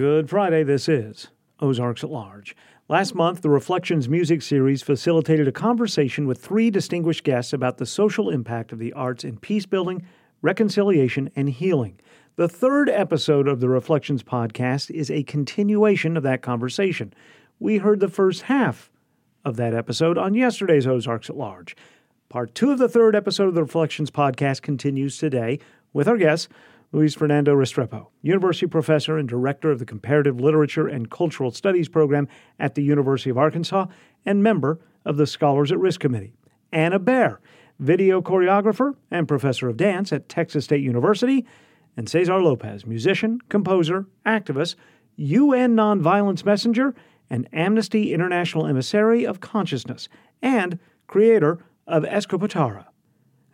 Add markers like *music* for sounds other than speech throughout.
Good Friday, this is Ozarks at Large. Last month, the RefleXions music series facilitated a conversation with three distinguished guests about the social impact of the arts in peace building, reconciliation, and healing. The third episode of the RefleXions podcast is a continuation of that conversation. We heard the first half of that episode on yesterday's Ozarks at Large. Part two of the third episode of the RefleXions podcast continues today with our guests, Luis Fernando Restrepo, University professor and director of the Comparative Literature and Cultural Studies program at the University of Arkansas and member of the Scholars at Risk Committee. Anna Baer, video choreographer and professor of dance at Texas State University. And Cesar Lopez, musician, composer, activist, UN nonviolence messenger, and Amnesty International emissary of consciousness, and creator of Escopetarra.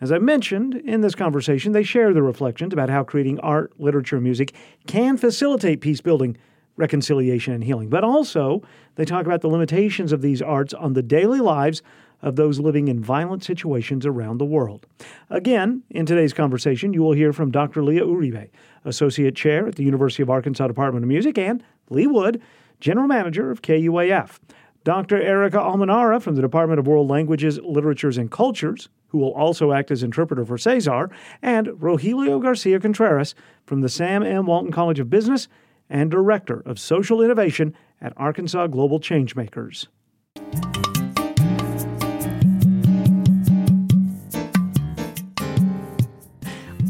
As I mentioned in this conversation, they share their reflections about how creating art, literature, and music can facilitate peace building, reconciliation, and healing. But also, they talk about the limitations of these arts on the daily lives of those living in violent situations around the world. Again, in today's conversation, you will hear from Dr. Leah Uribe, Associate Chair at the University of Arkansas Department of Music, and Lee Wood, General Manager of KUAF. Dr. Erica Almenara from the Department of World Languages, Literatures, and Cultures, who will also act as interpreter for Cesar, and Rogelio Garcia Contreras from the Sam M. Walton College of Business and Director of Social Innovation at Arkansas Global Changemakers.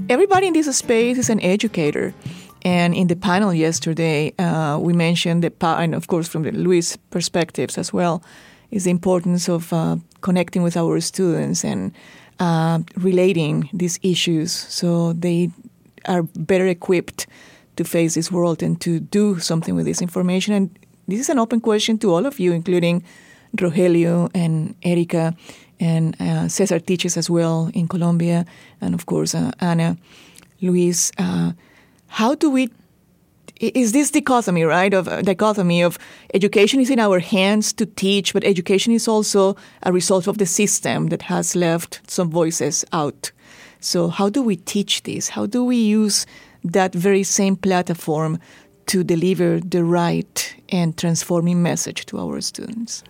Everybody in this space is an educator. And in the panel yesterday, uh, we mentioned the and of course from the Luis perspectives as well, is the importance of uh, connecting with our students and uh, relating these issues so they are better equipped to face this world and to do something with this information. And this is an open question to all of you, including Rogelio and Erica, and uh, Cesar teaches as well in Colombia, and of course uh, Anna, Luis. Uh, how do we is this dichotomy, right? Of uh, dichotomy of education is in our hands to teach, but education is also a result of the system that has left some voices out. So how do we teach this? How do we use that very same platform to deliver the right and transforming message to our students?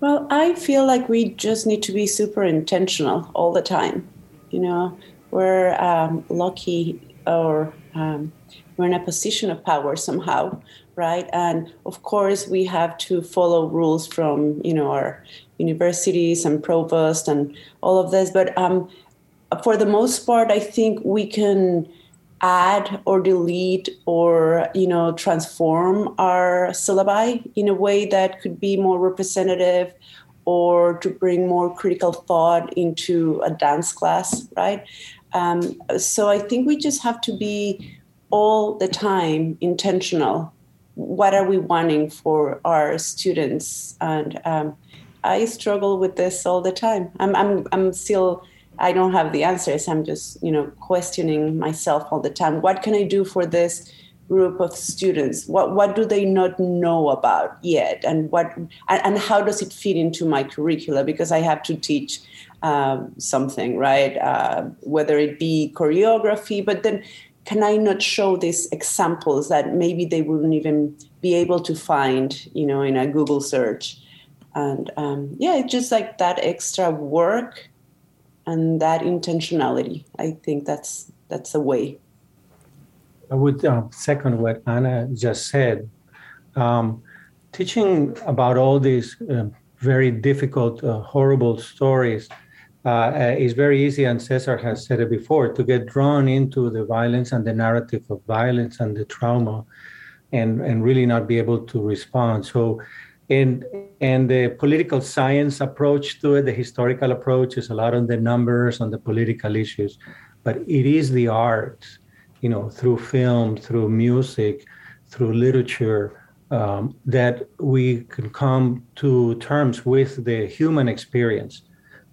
Well, I feel like we just need to be super intentional all the time. You know, we're um, lucky or um, we're in a position of power somehow right? And of course we have to follow rules from you know our universities and provost and all of this. But um, for the most part i think we can add or delete or you know transform our syllabi in a way that could be more representative or to bring more critical thought into a dance class right? Um, so I think we just have to be all the time intentional. What are we wanting for our students? And um, I struggle with this all the time. I'm, I'm, I'm still, I don't have the answers. I'm just, you know, questioning myself all the time. What can I do for this group of students? What, what do they not know about yet? And what, and, how does it fit into my curricula? Because I have to teach um, something, right? Uh, whether it be choreography, but then can I not show these examples that maybe they wouldn't even be able to find, you know, in a Google search? And um, yeah, it's just like that extra work and that intentionality. I think that's that's a way. I would uh, second what Anna just said. Um, teaching about all these uh, very difficult, uh, horrible stories uh, uh, it's very easy, and Cesar has said it before, to get drawn into the violence and the narrative of violence and the trauma, and and really not be able to respond. So, and and the political science approach to it, the historical approach, is a lot on the numbers, on the political issues, but it is the art, you know, through film, through music, through literature. Um, that we can come to terms with the human experience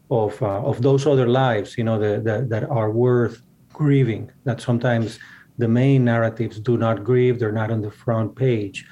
of uh, of those other lives, you know, the, the, that are worth grieving. That sometimes the main narratives do not grieve; they're not on the front page.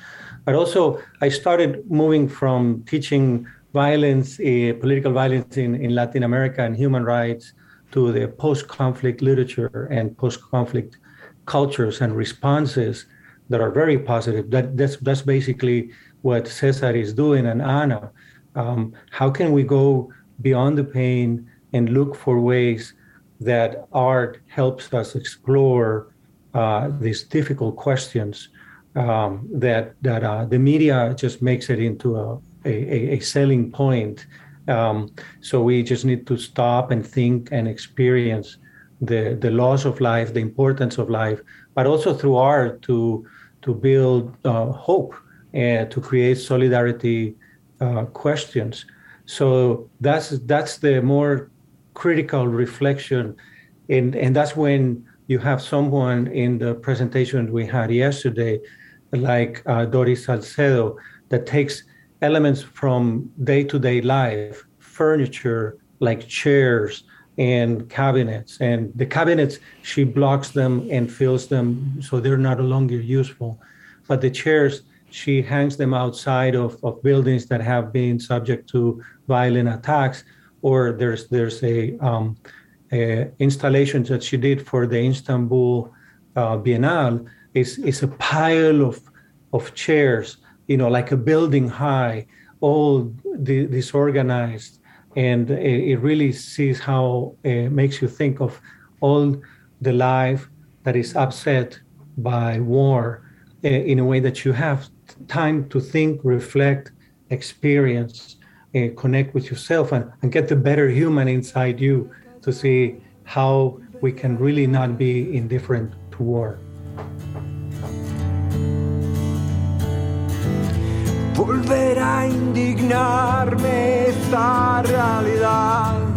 But also, I started moving from teaching violence, uh, political violence in, in Latin America and human rights to the post-conflict literature and post-conflict cultures and responses that are very positive. That that's that's basically what Cesar is doing and Ana. Um, how can we go beyond the pain and look for ways that art helps us explore uh, these difficult questions um, that that uh, the media just makes it into a, a, a selling point. Um, so we just need to stop and think and experience the the loss of life, the importance of life, but also through art to to build uh, hope and to create solidarity uh, questions. So that's that's the more critical reflection, and and that's when you have someone in the presentation we had yesterday, like uh, Doris Salcedo, that takes elements from day-to-day life, furniture like chairs and cabinets, and the cabinets she blocks them and fills them so they're not longer useful, but the chairs she hangs them outside of, of buildings that have been subject to violent attacks, or there's there's a, um, a installation that she did for the Istanbul uh, Biennale. Is is a pile of of chairs, you know, like a building high, all di- disorganized, and it, it really sees how it makes you think of all the life that is upset by war uh, in a way that you have time to think, reflect, experience, uh, connect with yourself, and, and get the better human inside you to see how we can really not be indifferent to war. Volver a indignarme esta realidad.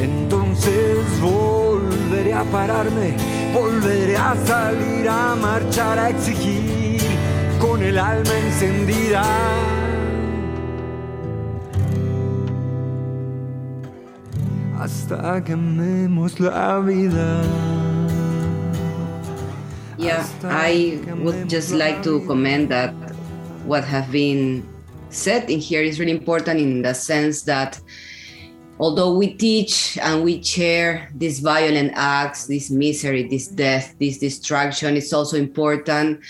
Entonces volveré a pararme volveré a salir a marchar a exigir con el alma encendida. Hasta que amemos la vida. Yeah, I would just like to comment that what have been said in here is really important in the sense that although we teach and we share these violent acts, this misery, this death, this destruction, it's also important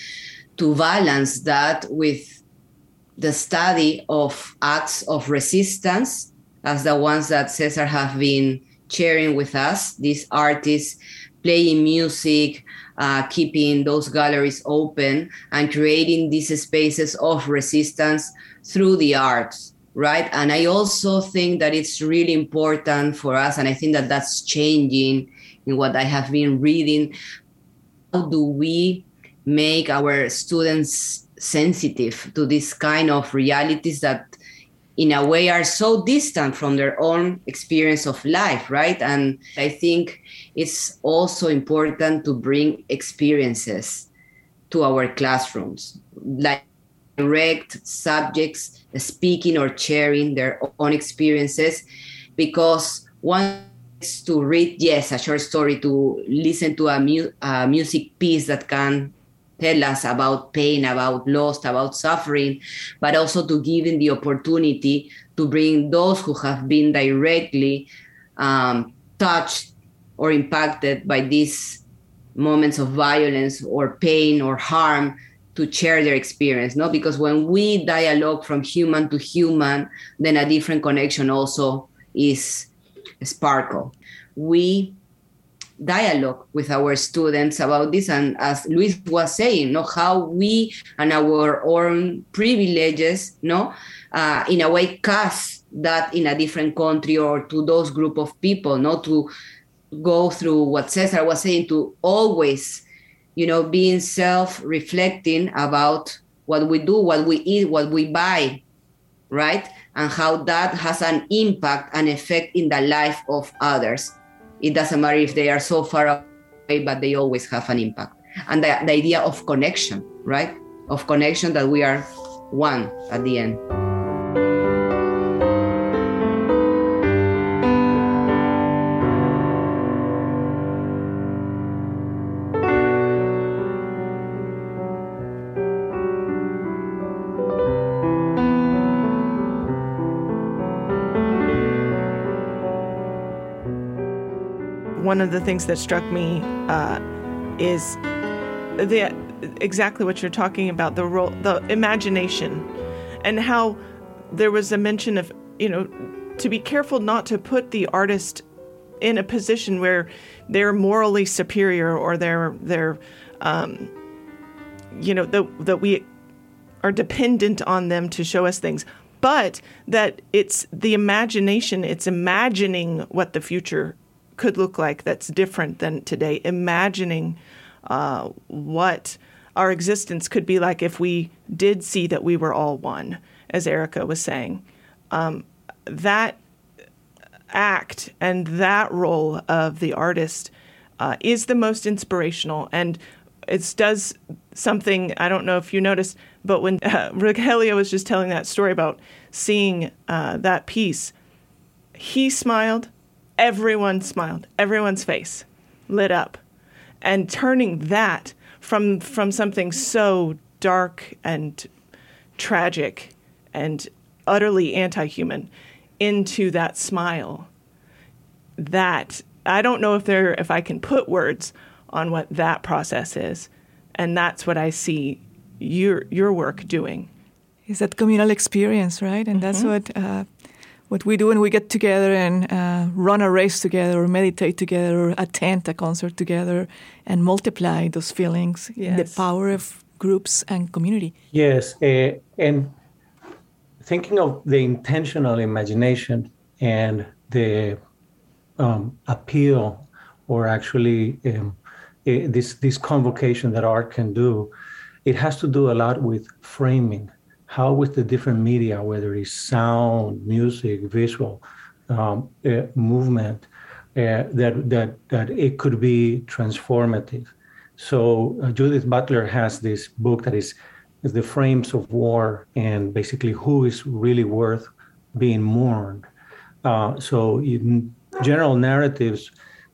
to balance that with the study of acts of resistance, as the ones that Cesar have been sharing with us, these artists playing music, uh, keeping those galleries open, and creating these spaces of resistance through the arts right? And I also think that it's really important for us, and I think that that's changing in what I have been reading. How do we make our students sensitive to this kind of realities that in a way are so distant from their own experience of life right? And i think it's also important to bring experiences to our classrooms like direct subjects speaking or sharing their own experiences because is to read yes a short story to listen to a, mu- a music piece that can tell us about pain about loss about suffering but also to give them the opportunity to bring those who have been directly um, touched or impacted by these moments of violence or pain or harm to share their experience no? Because when we dialogue from human to human then a different connection also is sparkle. We dialogue with our students about this and as luis was saying no how we and our own privileges no uh, in a way cast that in a different country or to those group of people not to go through what cesar was saying to always you know, being self reflecting about what we do, what we eat, what we buy, right? And how that has an impact, and effect in the life of others. It doesn't matter if they are so far away, but they always have an impact. And the, the idea of connection, right? Of connection that we are one at the end. Of the things that struck me uh, is the exactly what you're talking about the role the imagination and how there was a mention of you know to be careful not to put the artist in a position where they're morally superior or they're they're um, you know that that we are dependent on them to show us things but that it's the imagination it's imagining what the future could look like that's different than today. Imagining uh, what our existence could be like if we did see that we were all one as erica was saying. Um, that act and that role of the artist uh, is the most inspirational. And it does something I don't know if you noticed, but when uh, Rogelio was just telling that story about seeing uh, that piece, he smiled, everyone smiled, everyone's face lit up, and turning that from from something so dark and tragic and utterly anti-human into that smile. That I don't know if there if I can put words on what that process is, and that's what I see your your work doing. Is that communal experience, right? And mm-hmm. that's what uh, what we do when we get together and uh, run a race together, or meditate together, or attend a concert together, and multiply those feelings. Yes. The power of groups and community. Yes, uh, and thinking of the intentional imagination and the um, appeal, or actually um, uh, this this convocation that art can do, it has to do a lot with framing. How with the different media, whether it's sound, music, visual, um, uh, movement, uh, that that that it could be transformative. So uh, Judith Butler has this book that is, is the frames of war and basically who is really worth being mourned. Uh, so in general narratives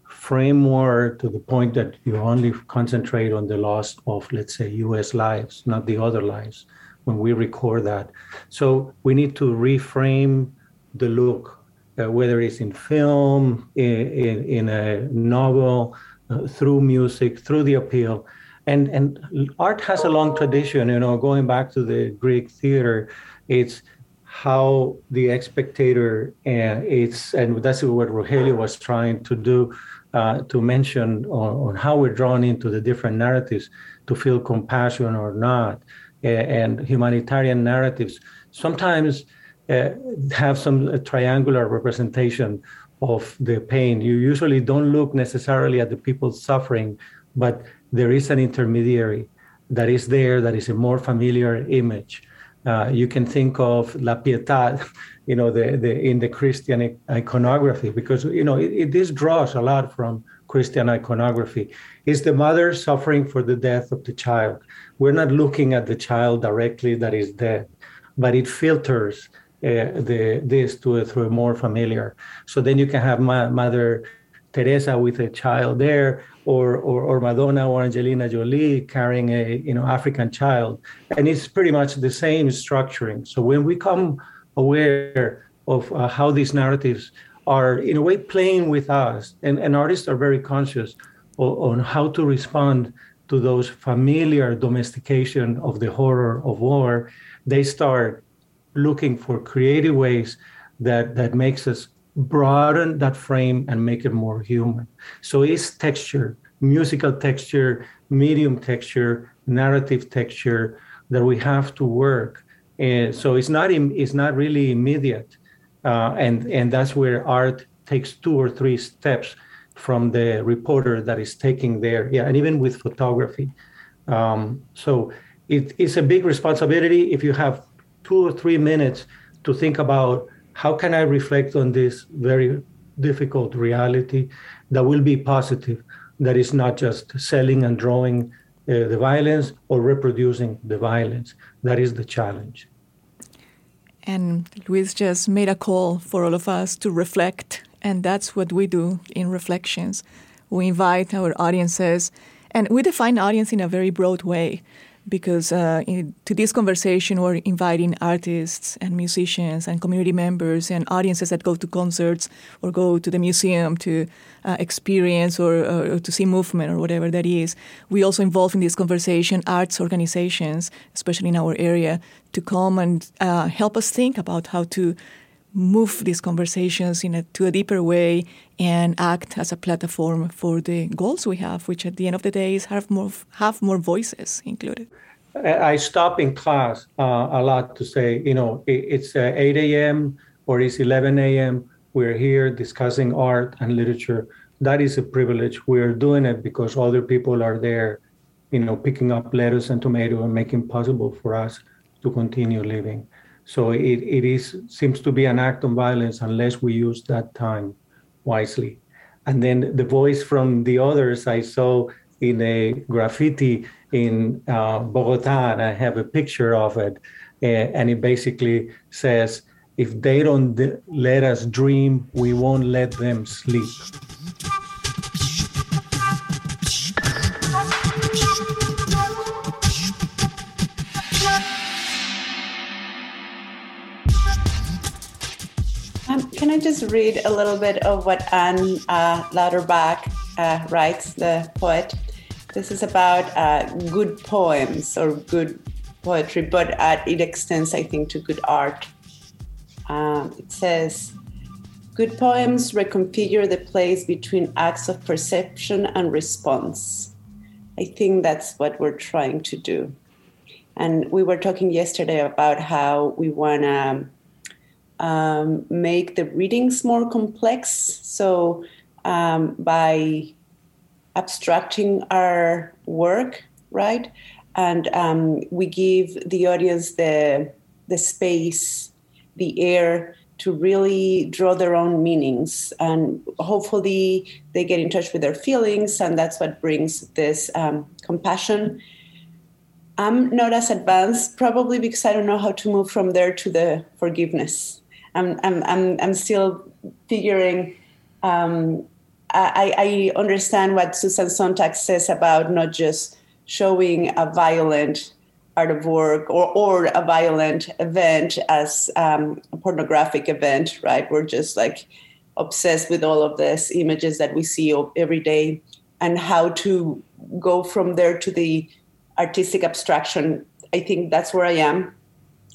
frame more to the point that you only concentrate on the loss of, let's say, US lives, not the other lives when we record that. So we need to reframe the look, uh, whether it's in film, in, in, in a novel, uh, through music, through the appeal. And, and art has a long tradition, you know, going back to the Greek theater, it's how the spectator and it's and that's what Rogelio was trying to do uh, to mention on, on, how we're drawn into the different narratives to feel compassion or not. And humanitarian narratives sometimes uh, have some uh, triangular representation of the pain. You usually don't look necessarily at the people suffering, but there is an intermediary that is there that is a more familiar image. Uh, you can think of La Pietà, *laughs* you know, the, the in the Christian iconography, because you know it, it, this draws a lot from Christian iconography. Is the mother suffering for the death of the child? We're not looking at the child directly that is dead, but it filters uh, the this to through a more familiar. So then you can have Ma- Mother Teresa with a child there, or, or, or Madonna or Angelina Jolie carrying a you know African child, and it's pretty much the same structuring. So when we come aware of uh, how these narratives are in a way playing with us, and, and artists are very conscious on how to respond to those familiar domestication of the horror of war, they start looking for creative ways that that makes us broaden that frame and make it more human. So it's texture, musical texture, medium texture, narrative texture that we have to work. And so it's not it's not really immediate, uh, and and that's where art takes two or three steps from the reporter that is taking there. Yeah, and even with photography. Um, so it, it's a big responsibility if you have two or three minutes to think about how can I reflect on this very difficult reality that will be positive, that is not just selling and drawing uh, the violence or reproducing the violence. That is the challenge. And Luis just made a call for all of us to reflect, and that's what we do in RefleXions. We invite our audiences, and we define audience in a very broad way. because uh, in, to this conversation we're inviting artists and musicians and community members and audiences that go to concerts or go to the museum to uh, experience or, or, to see movement or whatever that is. We also involve in this conversation arts organizations, especially in our area, to come and uh, help us think about how to move these conversations in a, to a deeper way and act as a platform for the goals we have, which at the end of the day is have more have more voices included. I stop in class uh, a lot to say, you know, it's uh, 8 a.m. or it's 11 a.m. We're here discussing art and literature. That is a privilege. We're doing it because other people are there, you know, picking up lettuce and tomato and making possible for us to continue living. So it, it is seems to be an act of violence unless we use that time wisely. And then the voice from the others I saw in a graffiti in uh, Bogota, and I have a picture of it, uh, and it basically says, "If they don't let us dream, we won't let them sleep." Can I just read a little bit of what Anne uh, Lauterbach uh, writes, the poet? This is about uh, good poems or good poetry, but it extends, I think, to good art. Um, it says, Good poems reconfigure the place between acts of perception and response. I think that's what we're trying to do. And we were talking yesterday about how we want to um, make the readings more complex. So um, by abstracting our work, right, and um, we give the audience the the space, the air to really draw their own meanings, and hopefully they get in touch with their feelings, and that's what brings this um, compassion. I'm not as advanced, probably because I don't know how to move from there to the forgiveness I'm I'm I'm, I'm still figuring. Um, I, I understand what Susan Sontag says about not just showing a violent art of work or, or a violent event as um, a pornographic event, right? We're just like obsessed with all of these images that we see every day and how to go from there to the artistic abstraction. I think that's where I am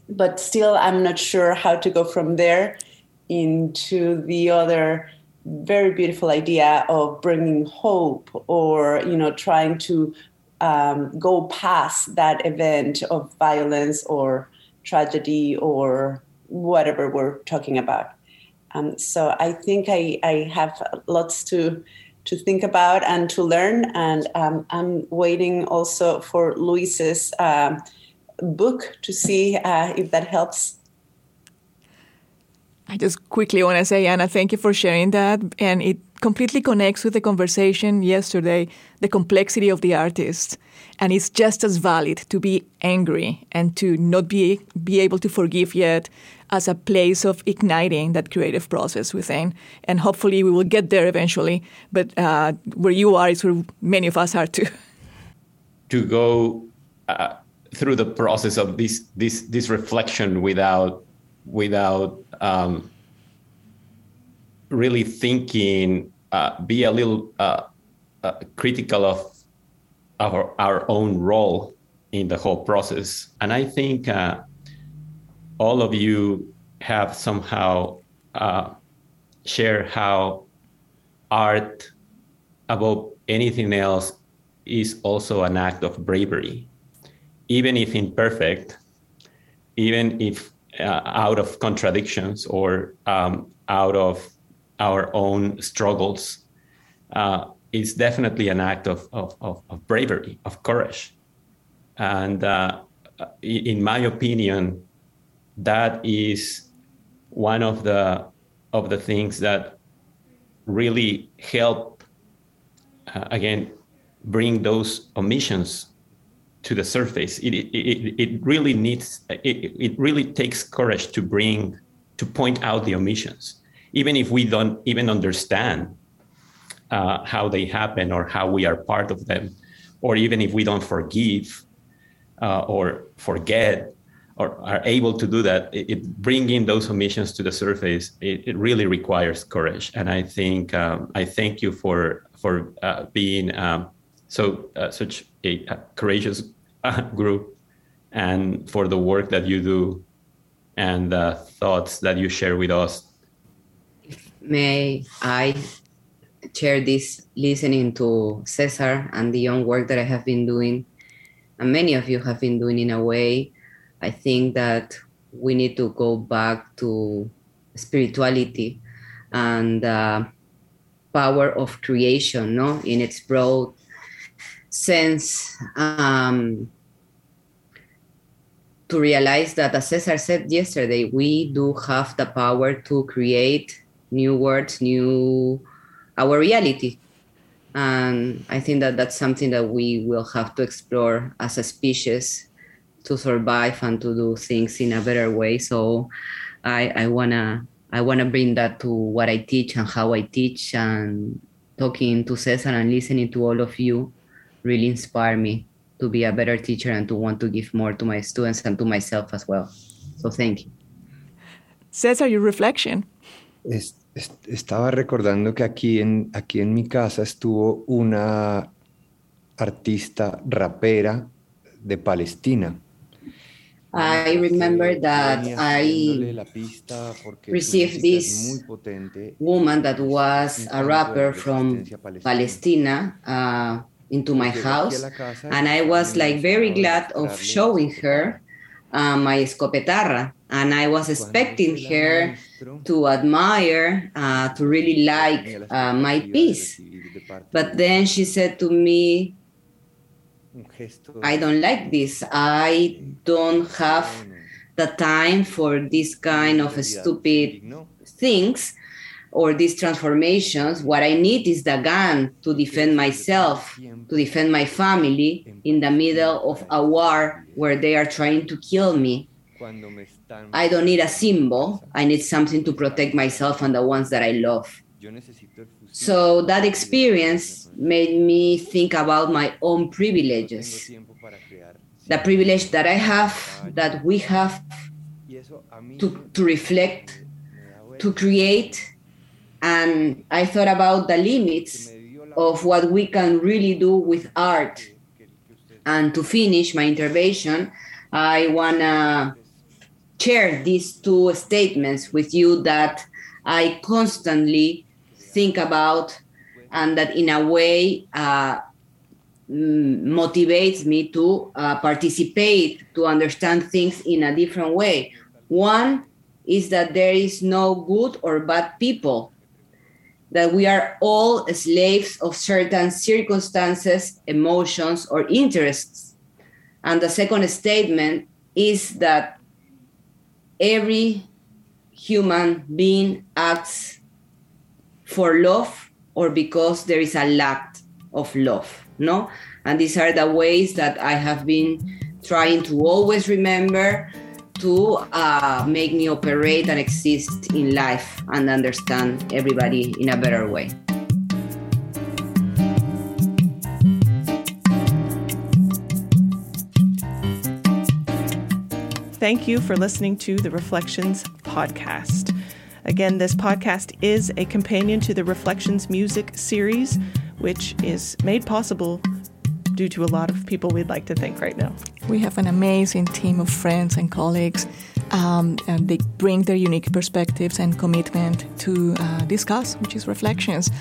but still i'm not sure how to go from there into the other very beautiful idea of bringing hope or you know trying to um, go past that event of violence or tragedy or whatever we're talking about. Um, so i think I, I have lots to to think about and to learn and um, i'm waiting also for luis's um, book to see uh, if that helps. I just quickly want to say, Anna, thank you for sharing that. And it completely connects with the conversation yesterday, the complexity of the artist. And it's just as valid to be angry and to not be, be able to forgive yet as a place of igniting that creative process within. And hopefully we will get there eventually. But uh, where you are is where many of us are too. To go uh, through the process of this this this reflection without without um, really thinking, uh, be a little uh, uh, critical of our our own role in the whole process. And I think uh, all of you have somehow uh, share how art, above anything else, is also an act of bravery even if imperfect, even if uh, out of contradictions or um, out of our own struggles, uh, definitely an act of, of, of, of bravery, of courage. And uh, in my opinion, that is one of the of the things that really help uh, again bring those omissions to the surface. It, it, it really needs, it, it really takes courage to bring, to point out the omissions, even if we don't even understand uh, how they happen or how we are part of them, or even if we don't forgive. uh, or forget or are able to do that, it, it bringing those omissions to the surface, it, it really requires courage. And I think um, I thank you for for uh, being um, so uh, such a, a courageous uh, *laughs* group, and for the work that you do, and the thoughts that you share with us. May I share this listening to Cesar and the young work that I have been doing, and many of you have been doing in a way I think that we need to go back to spirituality and uh, power of creation, no, in its broad sense. Um, to realize that, as Cesar said yesterday, we do have the power to create new words, new our reality. And I think that that's something that we will have to explore as a species to survive and to do things in a better way. So I, I wanna I wanna bring that to what I teach and how I teach and talking to Cesar and listening to all of you really inspire me to be a better teacher and to want to give more to my students and to myself as well. So thank you. Cesar, your reflection. Es, es, estaba recordando que aquí en, aquí en mi casa estuvo una artista rapera de Palestina I remember that I received this woman that was a rapper from Palestina uh, into my house, and I was like very glad of showing her uh, my escopetarra, and I was expecting her to admire, uh, to really like uh, my piece, but then she said to me, I don't like this. I don't have the time for this kind of stupid things or these transformations. What I need is the gun to defend myself, to defend my family in the middle of a war where they are trying to kill me. I don't need a symbol. I need something to protect myself and the ones that I love. So that experience made me think about my own privileges. The privilege that I have, that we have to, to reflect, to create. And I thought about the limits of what we can really do with art. And to finish my intervention, I want to share these two statements with you that I constantly think about and that in a way uh, motivates me to uh, participate to understand things in a different way one is that there is no good or bad people that we are all slaves of certain circumstances emotions or interests. And the second statement is that every human being acts for love or because there is a lack of love no? And these are the ways that i have been trying to always remember to uh, make me operate and exist in life and understand everybody in a better way Thank you for listening to the RefleXions podcast. Again, this podcast is a companion to the RefleXions music series, which is made possible due to a lot of people we'd like to thank right now. We have an amazing team of friends and colleagues. Um, and they bring their unique perspectives and commitment to uh, discuss, which is reflections.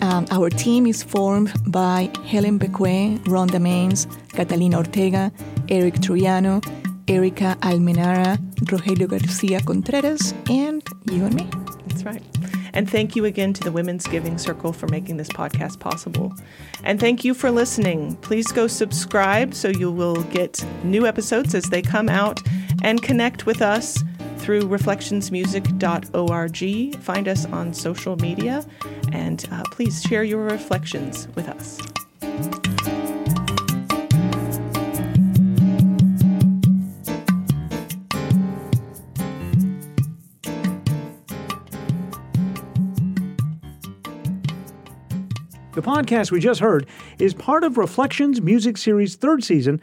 Um, our team is formed by Helen Beque, Rhonda Maines, Catalina Ortega, Eric Trujano, Erica Almenara, Rogelio Garcia Contreras, and you and me. That's right. And thank you again to the Women's Giving Circle for making this podcast possible. And thank you for listening. Please go subscribe so you will get new episodes as they come out and connect with us through reflectionsmusic.org. Find us on social media and uh, please share your reflections with us. The podcast we just heard is part of RefleXions Music Series' third season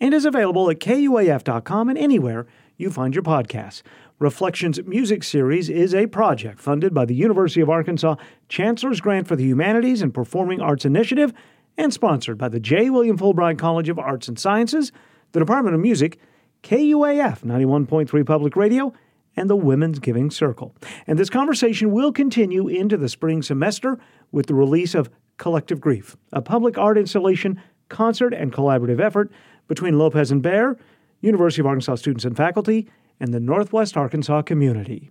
and is available at kuaf.com and anywhere you find your podcasts. RefleXions Music Series is a project funded by the University of Arkansas Chancellor's Grant for the Humanities and Performing Arts Initiative and sponsored by the J. William Fulbright College of Arts and Sciences, the Department of Music, KUAF 91.3 Public Radio, and the Women's Giving Circle. And this conversation will continue into the spring semester with the release of Collective Grief, a public art installation, concert, and collaborative effort between Lopez and Baer, University of Arkansas students and faculty, and the Northwest Arkansas community.